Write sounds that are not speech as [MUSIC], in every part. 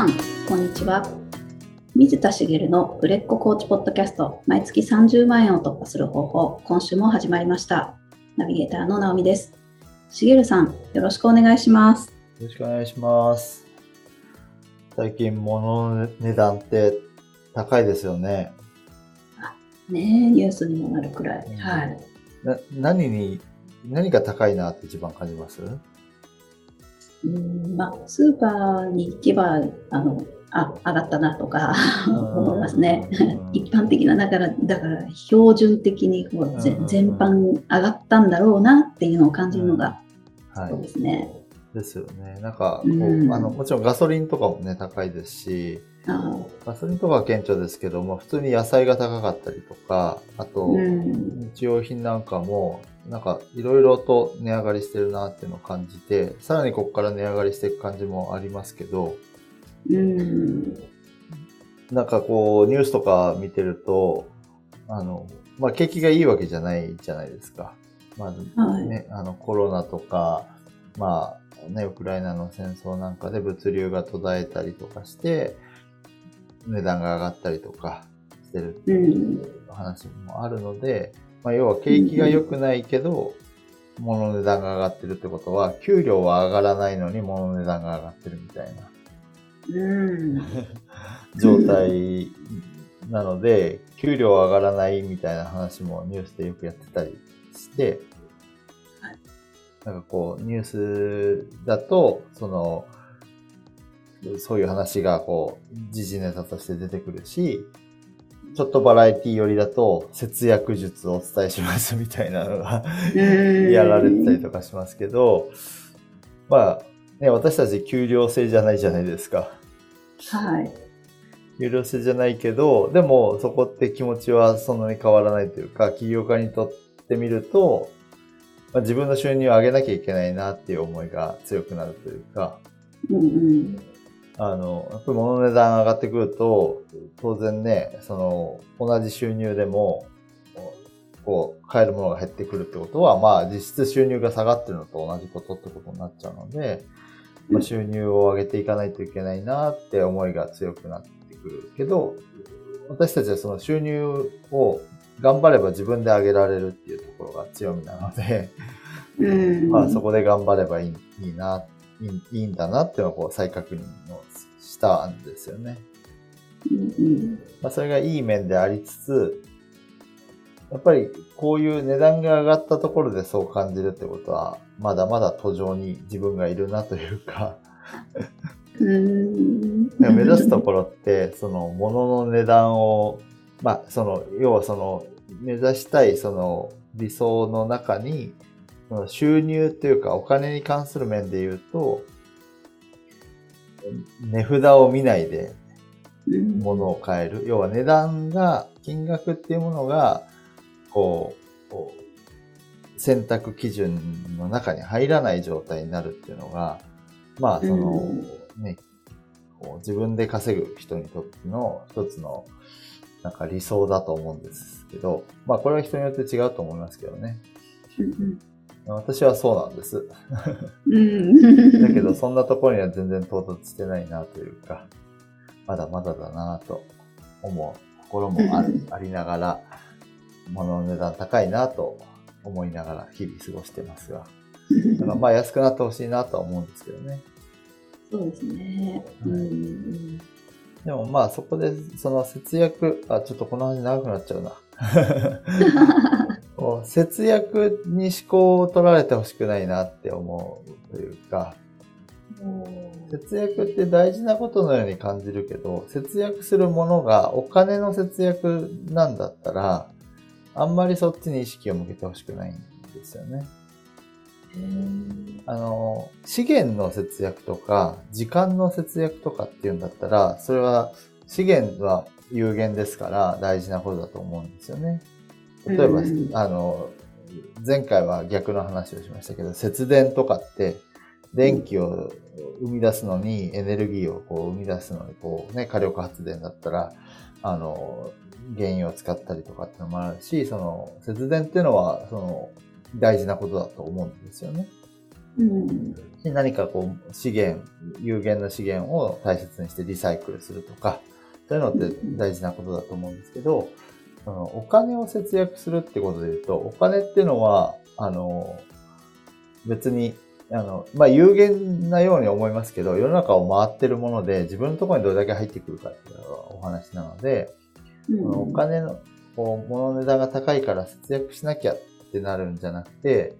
さん、こんにちは。水田茂の売れっ子コーチポッドキャスト、毎月30万円を突破する方法、今週も始まりました。ナビゲーターの直美です。茂さん、よろしくお願いします。よろしくお願いします。最近物の値段って高いですよね。ねえ、ニュースにもなるくらい。うんはい。な何に、何が高いなって一番感じます？うんまあ、スーパーに行けば、あの、あ、上がったなとか思いますね。うん一般的な、だから、だから標準的にこう全般上がったんだろうなっていうのを感じるのが、はい。そうですね。ですよね。なんかこう、うんあの、もちろんガソリンとかもね、高いですし、あガソリンとかは顕著ですけども、普通に野菜が高かったりとか、あと、うん日用品なんかも、なんかいろいろと値上がりしてるなっていうのを感じて、さらにここから値上がりしていく感じもありますけど、うん。なんかこう、ニュースとか見てると、あの、まあ、景気がいいわけじゃないじゃないですか。まあ、はいね、あの、コロナとか、まあ、ね、ウクライナの戦争なんかで物流が途絶えたりとかして、値段が上がったりとかしてるっていう話もあるので、まあ、要は景気が良くないけど、物の値段が上がってるってことは、給料は上がらないのに物の値段が上がってるみたいな。うん。状態なので、給料上がらないみたいな話もニュースでよくやってたりしてはい、なんかこう、ニュースだと、その、そういう話がこう、時事ネタとして出てくるし、ちょっとバラエティ寄りだと、節約術をお伝えします [LAUGHS] みたいなのがやられてたりとかしますけど、まあ、ね、私たち給料制じゃないじゃないですか。はい。有料制じゃないけど、でもそこって気持ちはそんなに変わらないというか、起業家にとってみると、まあ、自分の収入を上げなきゃいけないなっていう思いが強くなるというか、うんうん。あの、やっぱり物の値段上がってくると、当然ね、その、同じ収入でも、こう、買えるものが減ってくるってことは、まあ実質収入が下がってるのと同じことってことになっちゃうので、まあ、収入を上げていかないといけないなって思いが強くなってくるけど、私たちはその収入を頑張れば自分で上げられるっていうところが強みなので、うん。まあそこで頑張ればいいいいな、いいいいんだなっていうのをこう再確認をしたんですよね。うんうん。まあそれがいい面でありつつ、やっぱりこういう値段が上がったところでそう感じるってことは、まだまだ途上に自分がいるなというか、うん。目指すところって、その物の値段を、まあその、要はその、目指したいその理想の中に、収入っていうかお金に関する面で言うと、値札を見ないでうん物を買える。要は値段が、金額っていうものが、こう、こう選択基準の中に入らない状態になるっていうのが、まあ、その、ね、こう自分で稼ぐ人にとっての一つの、なんか理想だと思うんですけど、まあ、これは人によって違うと思いますけどね。うん私はそうなんです。うん。だけど、そんなところには全然到達してないなというか、まだまだだなと思うところもあるありながら、物の値段高いなと思いながら日々過ごしてますが、だからまあ安くなってほしいなとは思うんですけどね。そうですね。うん。でもまあそこでその節約、あ、ちょっとこの話長くなっちゃうな。[LAUGHS] こう節約に思考を取られてほしくないなって思うというか、節約って大事なことのように感じるけど、節約するものがお金の節約なんだったら、あんまりそっちに意識を向けてほしくないんですよね。あの、資源の節約とか、時間の節約とかっていうんだったら、それは資源は有限ですから大事なことだと思うんですよね。例えば、うんあの、前回は逆の話をしましたけど、節電とかって、電気を生み出すのに、エネルギーをこう生み出すのに、こうね、火力発電だったら、あの、原油を使ったりとかっていうのもあるし、その、節電っていうのは、その、大事なことだと思うんですよね。うん。何かこう資源、有限な資源を大切にしてリサイクルするとか、そういうのって大事なことだと思うんですけど、そのお金を節約するってことで言うと、お金っていうのは、あの、別に、あの、まあ、有限なように思いますけど、世の中を回ってるもので、自分のところにどれだけ入ってくるかっていうお話なので、うんお金の、こう、物の値段が高いから節約しなきゃってなるんじゃなくて、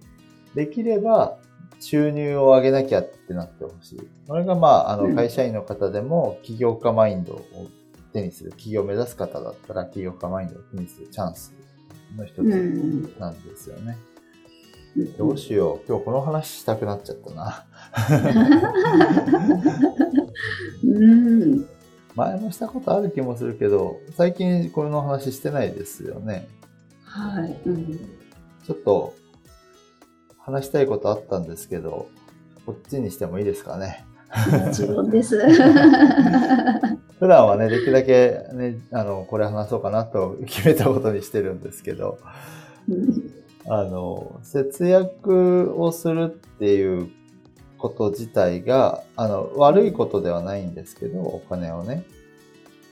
できれば収入を上げなきゃってなってほしい。これがまあ、あの、うん会社員の方でも起業家マインドを手にする、起業を目指す方だったら起業家マインドを手にするチャンスの一つうんなんですよね。うんどうしよう。今日この話したくなっちゃったな。うん。前もしたことある気もするけど、最近この話してないですよね。はい。うん。ちょっと話したいことあったんですけど、こっちにしてもいいですかね？もちろんです。[LAUGHS] 普段はね、できるだけね、あの、これ話そうかなと決めたことにしてるんですけど、うんあの、節約をするっていうこと自体が、あの、悪いことではないんですけど、お金をね。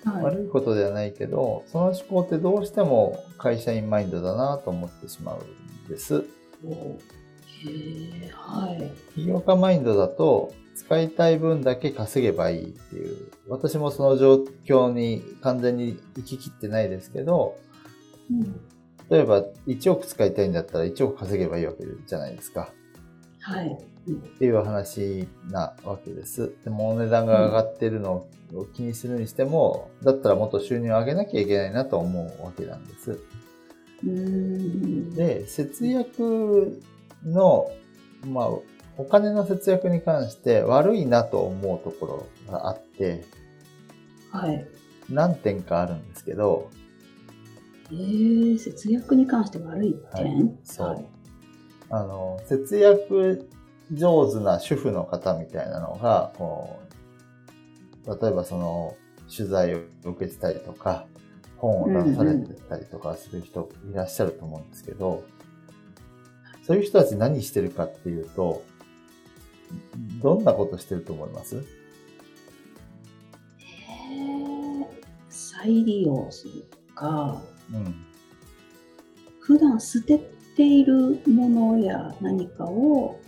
はい。悪いことではないけど、その思考ってどうしても会社員マインドだなと思ってしまうんです。おへえ、はい。起業家マインドだと、使いたい分だけ稼げばいいっていう、私もその状況に完全に行ききってないですけど、うん例えば1億使いたいんだったら1億稼げばいいわけじゃないですか。はい。うんっていう話なわけです。でもお値段が上がってるのを気にするにしても、だったらもっと収入を上げなきゃいけないなと思うわけなんです。うん。で、節約の、まあ、お金の節約に関して悪いなと思うところがあって、はい。何点かあるんですけど、えー、節約に関して悪い点、はいそう。あの、節約上手な主婦の方みたいなのが、こう、例えばその、取材を受けてたりとか、本を出されてたりとかする人いらっしゃると思うんですけど、そういう人たち何してるかっていうと、どんなことしてると思います？再利用するとか、うん。普段捨てているものや何かを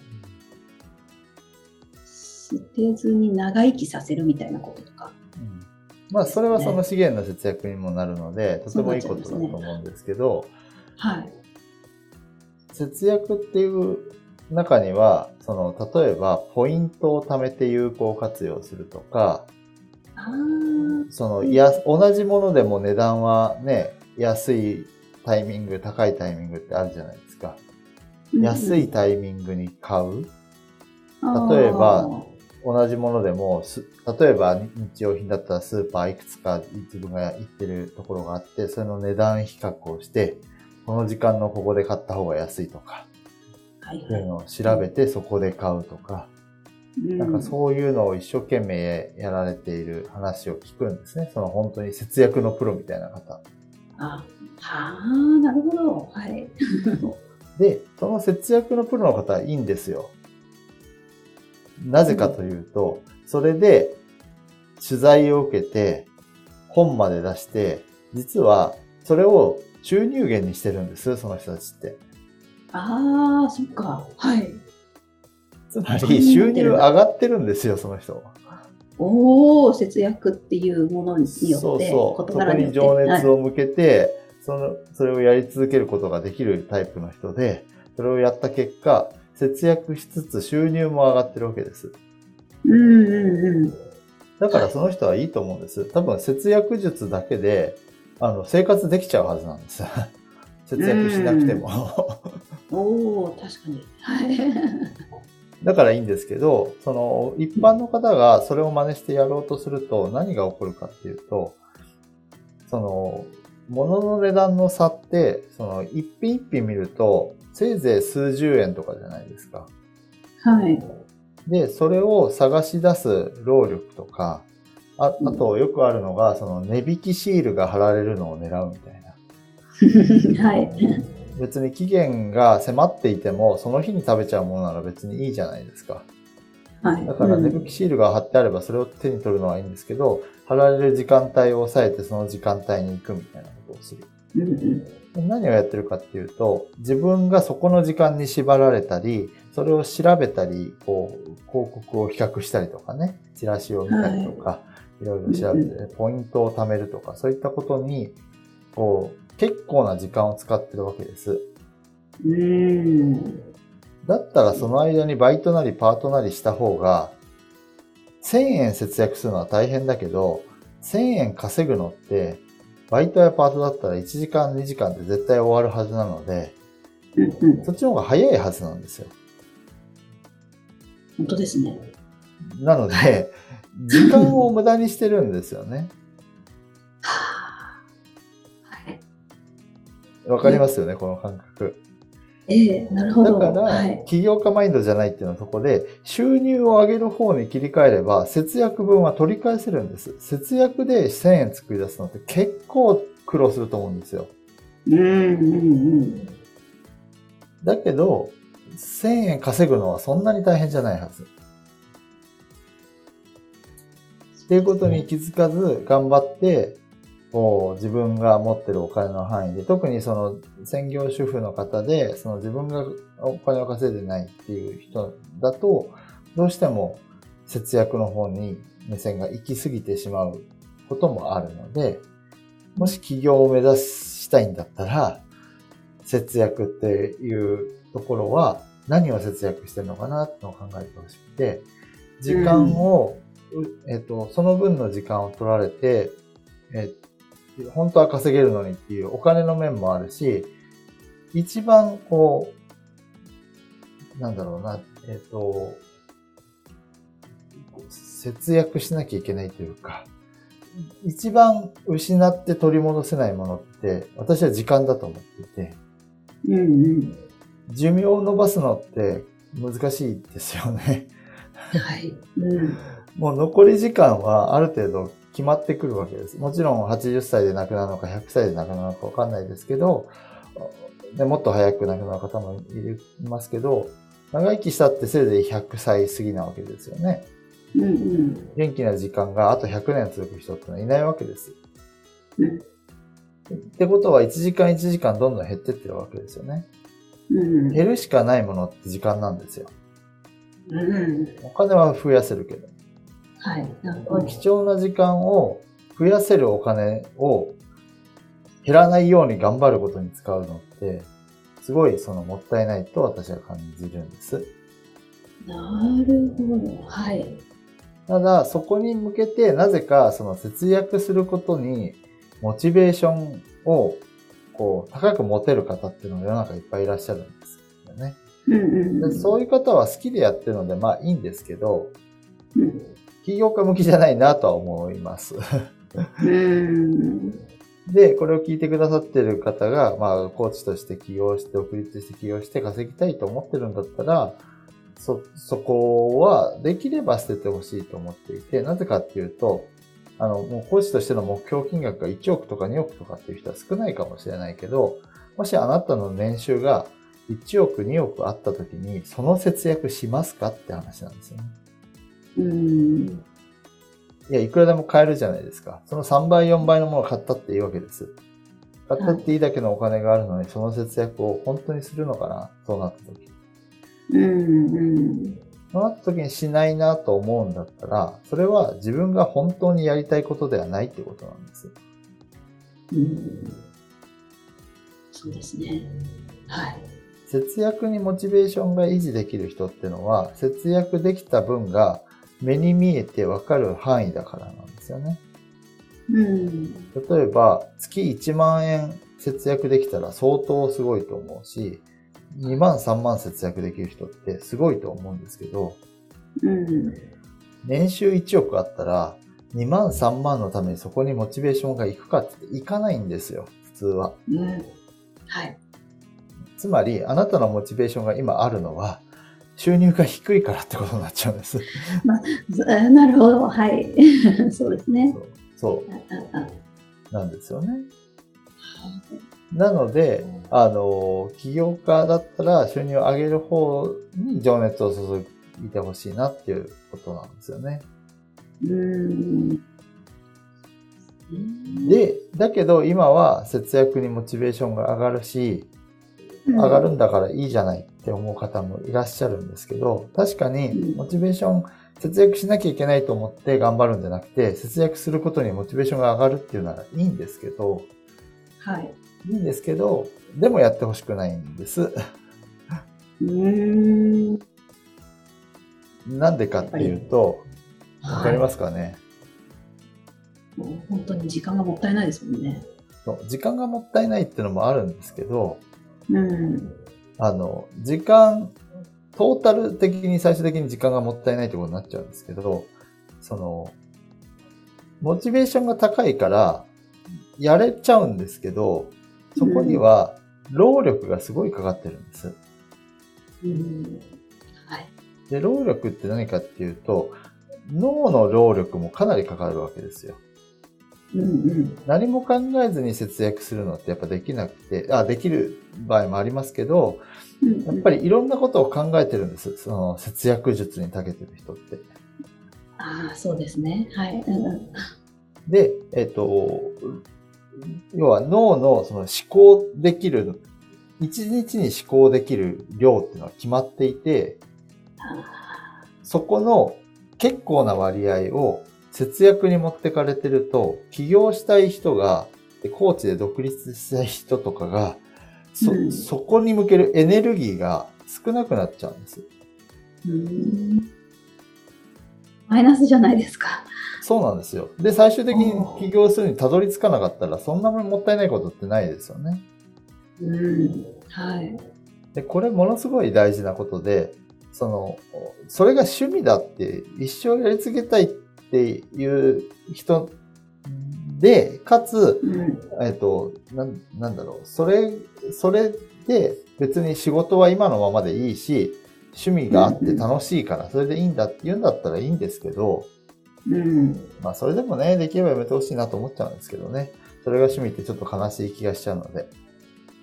捨てずに長生きさせるみたいなこととか。うんまあ、それはその資源の節約にもなるので、とてもいいことだと思うんですけど、はい。節約っていう中には、その、例えば、ポイントを貯めて有効活用するとか、その、や、同じものでも値段はね、安いタイミング、高いタイミングってあるじゃないですか。安いタイミングに買う。例えば同じものでも、す例えば日用品だったらスーパーいくつか自分が行ってるところがあって、それの値段比較をして、この時間のここで買った方が安いとか、あーはいそうのを調べてそこで買うとか、なんかそういうのを一生懸命やられている話を聞くんですね。その本当に節約のプロみたいな方。あ、はあ、なるほど。はい。[LAUGHS] で、その節約のプロの方はいいんですよ。なぜかというと、それで取材を受けて本まで出して、実はそれを収入源にしてるんです、その人たちって。ああ、そっか。はい。つまり収入上がってるんですよ、その人。おお、節約っていうものによって、そうそう。そこに情熱はいを向けて、その、それをやり続けることができるタイプの人で、それをやった結果、節約しつつ収入も上がってるわけです。うんうんうん。だからその人はいいと思うんです。多分節約術だけで、あの、生活できちゃうはずなんです。節約しなくても。おお、確かに。はい。だからいいんですけど、その、一般の方がそれを真似してやろうとすると何が起こるかっていうと、その、物の値段の差って、その、一品一品見ると、せいぜい数十円とかじゃないですか。はい。で、それを探し出す労力とか、ああとよくあるのが、その値引きシールが貼られるのを狙うみたいな。[LAUGHS] はい。[LAUGHS] 別に期限が迫っていても、その日に食べちゃうものなら別にいいじゃないですか。はい。だからうん値引きシールが貼ってあればそれを手に取るのはいいんですけど、貼られる時間帯を抑えてその時間帯に行くみたいなことをする。何をやってるかっていうと、自分がそこの時間に縛られたり、それを調べたり、こう、広告を比較したりとかね、チラシを見たりとか、い、ろいろ調べて、ポイントを貯めるとか、そういったことに、こう、結構な時間を使ってるわけです。うーん。だったらその間にバイトなりパートなりした方が、1000円節約するのは大変だけど、1000円稼ぐのって、バイトやパートだったら1時間2時間で絶対終わるはずなので。そっちの方が早いはずなんですよ。本当ですね。なので、時間を無駄にしてるんですよね。わかりますよね、この感覚。ええなるほど。だから、はい。起業家マインドじゃないっていうのはそこで、収入を上げる方に切り替えれば、節約分は取り返せるんです。節約で1000円作り出すのって結構苦労すると思うんですよ。うんうんうん。だけど、1000円稼ぐのはそんなに大変じゃないはず。っていうことに気づかず頑張って、こう自分が持ってるお金の範囲で、特にその専業主婦の方で、その自分がお金を稼いでないっていう人だと、どうしても節約の方に目線が行き過ぎてしまうこともあるので、もし起業を目指したいんだったら、節約っていうところは何を節約してるのかなってのを考えてほしくて、時間を、うえっと、その分の時間を取られて、え本当は稼げるのにっていうお金の面もあるし、一番こう、なんだろうな、えっと、節約しなきゃいけないというか、一番失って取り戻せないものって、私は時間だと思っていて、うんうん。寿命を伸ばすのって難しいですよね。はい。うん。もう残り時間はある程度決まってくるわけです。もちろん80歳で亡くなるのか100歳で亡くなるのかわかんないですけど、でもっと早く亡くなる方もいますけど、長生きしたってせいぜい100歳過ぎなわけですよね。うんうん。元気な時間があと100年続く人ってのはいないわけです。うんってことは1時間1時間どんどん減ってってるわけですよね。うん。減るしかないものって時間なんですよ。うん。お金は増やせるけど。はい。貴重な時間を増やせるお金を減らないように頑張ることに使うのって、すごいそのもったいないと私は感じるんです。なるほど。はい。ただ、そこに向けてなぜかその節約することにモチベーションをこう高く持てる方っていうのが世の中いっぱいいらっしゃるんですよね。うんうんうん。でそういう方は好きでやってるのでまあいいんですけど、うん。起業家向きじゃないなとは思います。うん。で、これを聞いてくださってる方が、まあ、コーチとして起業して、独立して起業して稼ぎたいと思ってるんだったら、そ、そこはできれば捨ててほしいと思っていて、なぜかっていうと、あの、もうコーチとしての目標金額が1億とか2億とかっていう人は少ないかもしれないけど、もしあなたの年収が1億2億あった時に、その節約しますかって話なんですよね。うん。いや、いくらでも買えるじゃないですか。その3倍、4倍のものを買ったっていいわけです。買ったっていいだけのお金があるのに、その節約を本当にするのかな？そうなった時。うんうん。そうなった時にしないなと思うんだったら、それは自分が本当にやりたいことではないってことなんです。うん。そうですね。はい。節約にモチベーションが維持できる人ってのは、節約できた分が目に見えてわかる範囲だからなんですよね。うん。例えば、月1万円節約できたら相当すごいと思うし、2万3万節約できる人ってすごいと思うんですけど、うん。年収1億あったら、2万3万のためにそこにモチベーションがいくかっていかないんですよ、普通は。うん。はい。つまり、あなたのモチベーションが今あるのは、収入が低いからってことになっちゃうんです。あなるほど。はい。[LAUGHS] そうですね。そうなんですよね。なので、あの、起業家だったら収入を上げる方に情熱を注いでほしいなっていうことなんですよね。うん。で、だけど今は節約にモチベーションが上がるし、上がるんだからいいじゃないって思う方もいらっしゃるんですけど、確かにモチベーション、節約しなきゃいけないと思って頑張るんじゃなくて、節約することにモチベーションが上がるっていうならいいんですけど、はい。いいんですけど、でもやってほしくないんです。うーん。なんでかっていうと、わかりますかね、もう本当に時間がもったいないですもんね。時間がもったいないっていうのもあるんですけど、うん。あの、時間、トータル的に最終的に時間がもったいないってことになっちゃうんですけど、その、モチベーションが高いから、やれちゃうんですけど、そこには労力がすごいかかってるんです。うん。はい。で、労力って何かっていうと、脳の労力もかなりかかるわけですよ。うんうん。何も考えずに節約するのってやっぱできなくて、あ、できる場合もありますけど、うんやっぱりいろんなことを考えてるんです。その節約術に長けてる人って。ああ、そうですね。はい。うんうん。で、えっ、と、要は脳のその思考できる、一日に思考できる量っていうのは決まっていて、あそこの結構な割合を節約に持ってかれてると、起業したい人が、でコーチで独立したい人とかが、そ、うんそこに向けるエネルギーが少なくなっちゃうんです。マイナスじゃないですか。そうなんですよ。で、最終的に起業するにたどり着かなかったら、そんなもったいないことってないですよね。うん。はい。で、これものすごい大事なことで、その、それが趣味だって一生やり続けたいっていう人で、かつ、うん。えっと、なん、なんだろう、それ、それで別に仕事は今のままでいいし、趣味があって楽しいから、それでいいんだって言うんだったらいいんですけど、うん。まあそれでもね、できればやめてほしいなと思っちゃうんですけどね。それが趣味ってちょっと悲しい気がしちゃうので。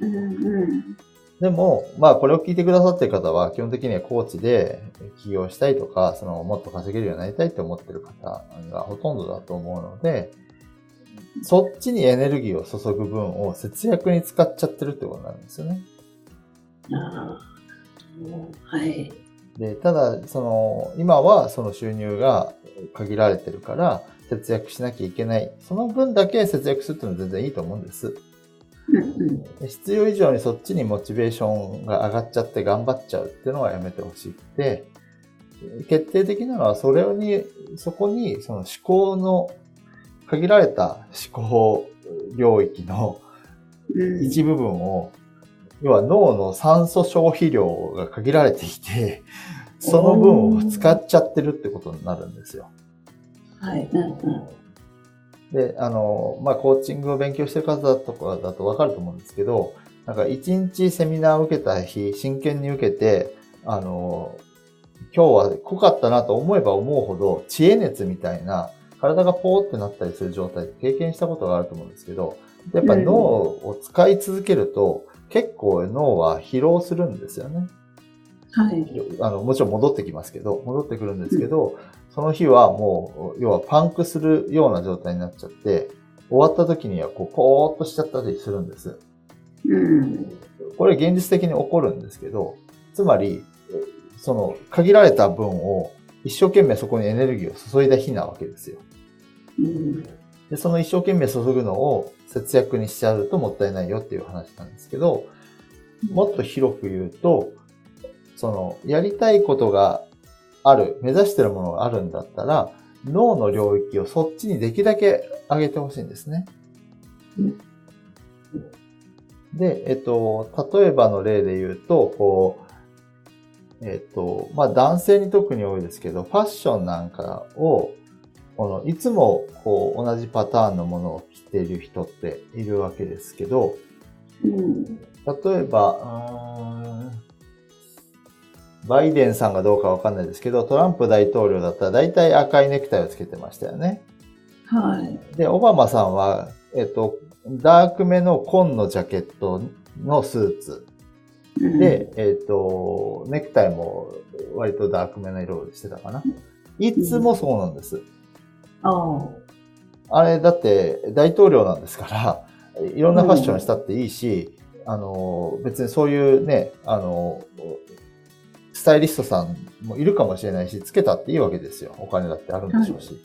うんうん。でも、まあこれを聞いてくださってる方は基本的にはコーチで起業したいとか、そのもっと稼げるようになりたいって思ってる方がほとんどだと思うので、そっちにエネルギーを注ぐ分を節約に使っちゃってるってことになるんですよね。ああ。はい。で、ただ、その、今はその収入が限られてるから、節約しなきゃいけない。その分だけ節約するっていうのは全然いいと思うんです。必要以上にそっちにモチベーションが上がっちゃって頑張っちゃうっていうのはやめてほしくて、決定的なのはそれに、そこにその思考の、限られた思考領域のうん一部分を、要は脳の酸素消費量が限られていて、その分を使っちゃってるってことになるんですよ。はい。で、あの、まあ、コーチングを勉強してる方とかだとわかると思うんですけど、なんか一日セミナーを受けた日、真剣に受けて、あの、今日は濃かったなと思えば思うほど、知恵熱みたいな、体がポーってなったりする状態って経験したことがあると思うんですけど、やっぱ脳を使い続けると、結構脳は疲労するんですよね。はい。あの、もちろん戻ってきますけど、戻ってくるんですけど、その日はもう、要はパンクするような状態になっちゃって、終わった時にはこう、ポーっとしちゃったりするんです。うん。これ現実的に起こるんですけど、つまり、その、限られた分を一生懸命そこにエネルギーを注いだ日なわけですよ。うん。で、その一生懸命注ぐのを節約にしちゃうともったいないよっていう話なんですけど、もっと広く言うと、その、やりたいことがある、目指してるものがあるんだったら、脳の領域をそっちにできるだけ上げてほしいんですね。うんで、えっと、例えばの例で言うと、こう、えっと、まあ、男性に特に多いですけど、ファッションなんかを、この、いつも、こう、同じパターンのものを着ている人っているわけですけど、うん。例えば、バイデンさんがどうかわかんないですけど、トランプ大統領だったら大体赤いネクタイをつけてましたよね。はい。で、オバマさんはえっと、ダークめの紺のジャケットのスーツ。で、えっ、と、ネクタイも割とダークめの色をしてたかな。いつもそうなんです。ああれ、だって大統領なんですから、いろんなファッションしたっていいし、あの、別にそういうね、あの、スタイリストさんもいるかもしれないし、つけたっていいわけですよ。お金だってあるんでしょうし。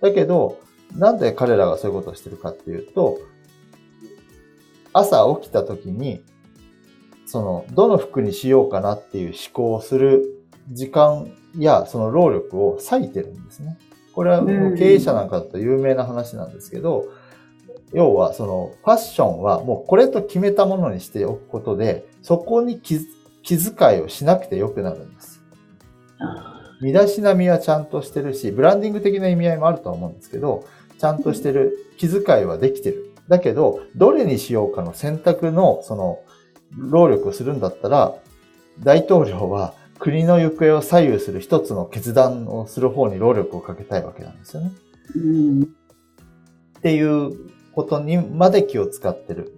だけど、なんで彼らがそういうことをしてるかっていうと、朝起きた時に、その、どの服にしようかなっていう思考をする時間やその労力を割いてるんですね。これはもう経営者なんかだと有名な話なんですけど、要はそのファッションはもうこれと決めたものにしておくことで、そこに気気遣いをしなくてよくなるんです。あ。身だしなみはちゃんとしてるし、ブランディング的な意味合いもあるとは思うんですけど、ちゃんとしてる、気遣いはできてる。だけど、どれにしようかの選択の、その、労力をするんだったら、大統領は国の行方を左右する一つの決断をする方に労力をかけたいわけなんですよね。うん。っていうことにまで気を使ってる。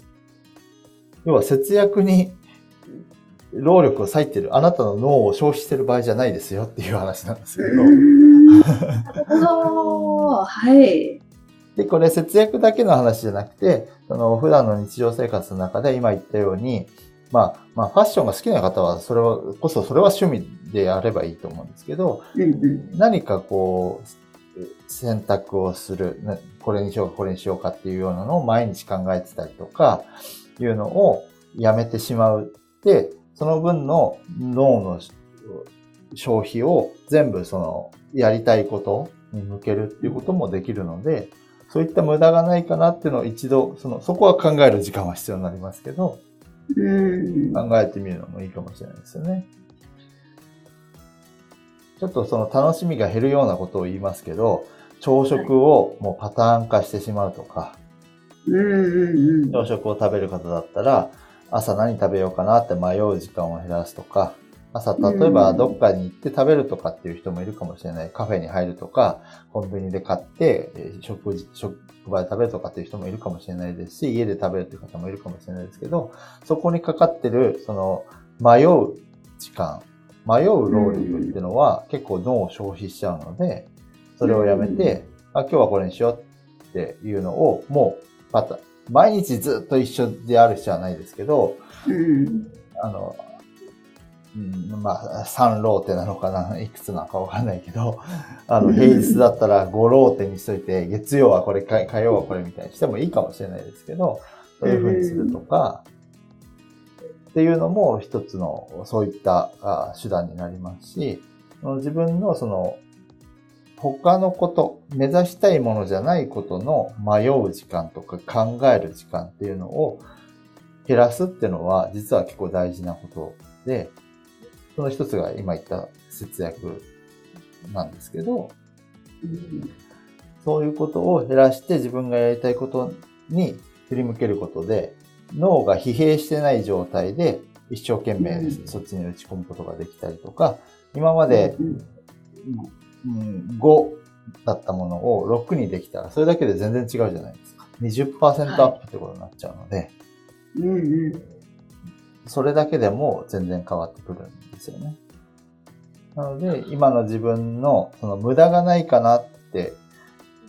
要は節約に労力を割いてる。あなたの脳を消費してる場合じゃないですよっていう話なんですけど。なるほど。はい。で、これ節約だけの話じゃなくて、その普段の日常生活の中で今言ったように、まあ、まあファッションが好きな方は、それは、こそそれは趣味でやればいいと思うんですけど。何かこう、選択をする、ねこれにしようか、これにしようかっていうようなのを毎日考えてたりとか、いうのをやめてしまう。で、その分の脳の消費を全部その、やりたいことに向けるっていうこともできるので、そういった無駄がないかなっていうのを一度、その、そこは考える時間は必要になりますけど、うん。考えてみるのもいいかもしれないですよね。ちょっとその楽しみが減るようなことを言いますけど、朝食をもうパターン化してしまうとか。朝食を食べる方だったら、朝何食べようかなって迷う時間を減らすとか、朝、例えばどっかに行って食べるとかっていう人もいるかもしれない。カフェに入るとか、コンビニで買って、えー食事、職場で食べるとかっていう人もいるかもしれないですし、家で食べるっていう方もいるかもしれないですけど、そこにかかってる、その、迷う時間、迷う労力っていうのは結構脳を消費しちゃうので、それをやめて、あ、今日はこれにしようっていうのを、もう、また、毎日ずっと一緒である必要はないですけど、うん。あの、うん、まあ、3ローテなのかな、いくつなのかわかんないけど、あの、平日だったら5ローテにしといて、月曜はこれ、か火曜はこれみたいにしてもいいかもしれないですけど、そういう風にするとか、っていうのも一つの、そういったあ手段になりますし、自分のその、他のこと、目指したいものじゃないことの迷う時間とか考える時間っていうのを減らすっていうのは実は結構大事なことで、その一つが今言った節約なんですけど、うんそういうことを減らして自分がやりたいことに振り向けることで、脳が疲弊してない状態で一生懸命うん。そっちに打ち込むことができたりとか、今までうんうん5だったものを6にできたら、それだけで全然違うじゃないですか。20%アップってことになっちゃうので、うんうん。それだけでも全然変わってくるんですよね。なので、今の自分のその無駄がないかなって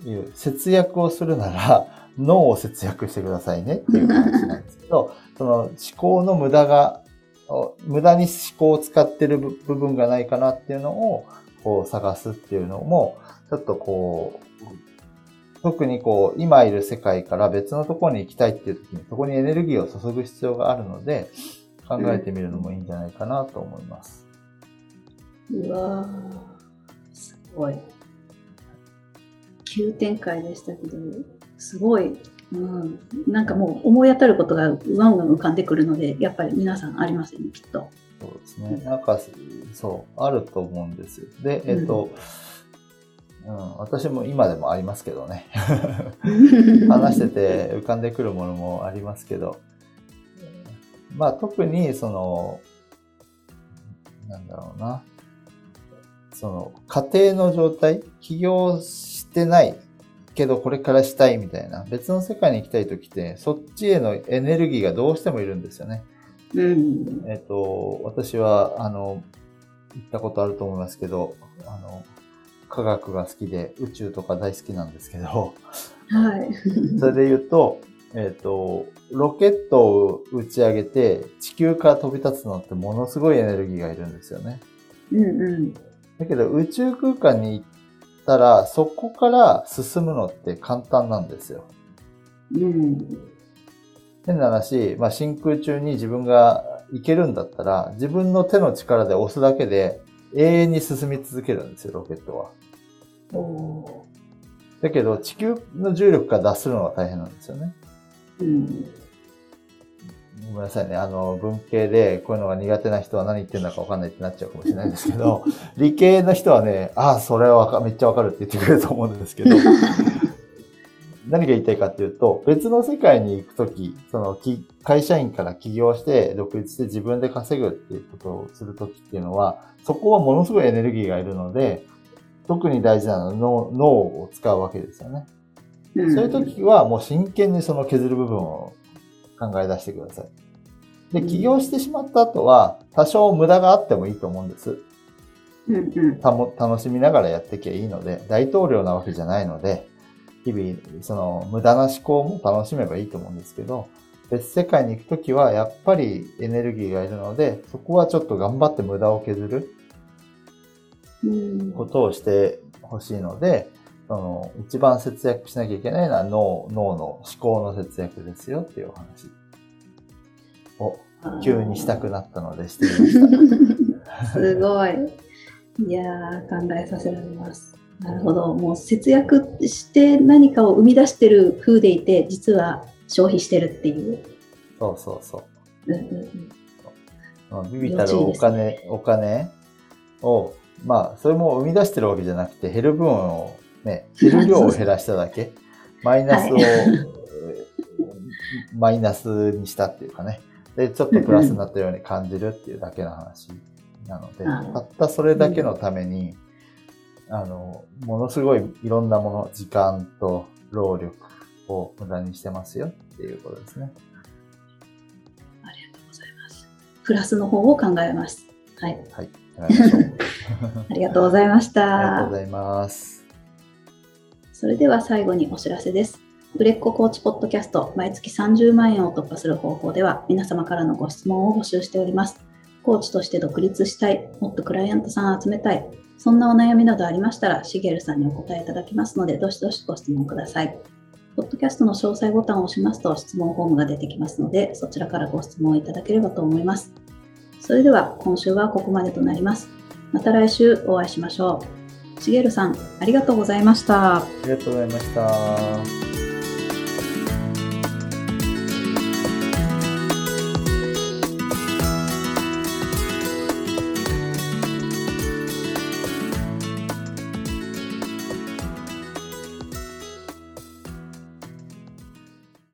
いう節約をするなら、脳を節約してくださいねっていう話なんですけど、[LAUGHS] その思考の無駄が、お無駄に思考を使ってる部部分がないかなっていうのを、こう探すっていうのも、ちょっとこう、特にこう、今いる世界から別のところに行きたいっていう時に、そこにエネルギーを注ぐ必要があるので、考えてみるのもいいんじゃないかなと思います。うわーすごい。急展開でしたけど、すごい。うん、なんかもう思い当たることがうわんわん浮かんでくるので、やっぱり皆さんありますよね、きっと。そうですね。なんか、そう、あると思うんですよ。で、えっと、うん、私も今でもありますけどね。[LAUGHS] 話してて浮かんでくるものもありますけど、まあ特にその、なんだろうな、その家庭の状態、起業してないけどこれからしたいみたいな、別の世界に行きたい時って、そっちへのエネルギーがどうしてもいるんですよね。うん。えっ、と、私は、あの、行ったことあると思いますけど、あの、科学が好きで宇宙とか大好きなんですけど、はい。[LAUGHS] それで言うと、えっ、と、ロケットを打ち上げて地球から飛び立つのってものすごいエネルギーがいるんですよね。うんうん。だけど宇宙空間に行ったらそこから進むのって簡単なんですよ。うん。変な話、まあ、真空中に自分が行けるんだったら自分の手の力で押すだけで永遠に進み続けるんですよ、ロケットは。おだけど地球の重力から脱するのが大変なんですよね。うん。ごめんなさいね。あの、文系でこういうのが苦手な人は何言ってんだかわかんないってなっちゃうかもしれないんですけど、理系の人はね、ああ、それはめっちゃわかるって言ってくれると思うんですけど、何が言いたいかっていうと、別の世界に行くとき、その、会社員から起業して独立して自分で稼ぐっていうことをするときっていうのは、そこはものすごいエネルギーがいるので、特に大事なのは脳脳を使うわけですよね。そういう時はもう真剣にその削る部分を考え出してください。で、起業してしまった後は、多少無駄があってもいいと思うんです。たも楽しみながらやっていけばいいので、大統領なわけじゃないので、日々、その無駄な思考も楽しめばいいと思うんですけど、別世界に行くときはやっぱりエネルギーがいるので、そこはちょっと頑張って無駄を削ることをしてほしいので、その、一番節約しなきゃいけないのは脳、脳の思考の節約ですよっていうお話を急にしたくなったのでしてみました。[LAUGHS] すごい。いやー、考えさせられます。なるほど。もう節約して何かを生み出してる風でいて、実は消費してるっていう。そうそうそう。うんうんうん。ビビたるお金、ね、お金を、まあ、それも生み出してるわけじゃなくて、減る分をね、減る量を減らしただけ、マイナスを、はい、マイナスにしたっていうかね、で、ちょっとプラスになったように感じるっていうだけの話なので、たったそれだけのために、あの、ものすごいいろんなもの、時間と労力を無駄にしてますよっていうことですね。ありがとうございます。プラスの方を考えます。はい。はい。ありがとうございました。ありがとうございます。それでは最後にお知らせです。売れっ子コーチポッドキャスト毎月30万円を突破する方法では皆様からのご質問を募集しております。コーチとして独立したい、もっとクライアントさん集めたい、そんなお悩みなどありましたら、しげるさんにお答えいただきますので、どしどしご質問ください。ポッドキャストの詳細ボタンを押しますと質問フォームが出てきますので、そちらからご質問いただければと思います。それでは今週はここまでとなります。また来週お会いしましょう。しげるさん、ありがとうございました。ありがとうございました。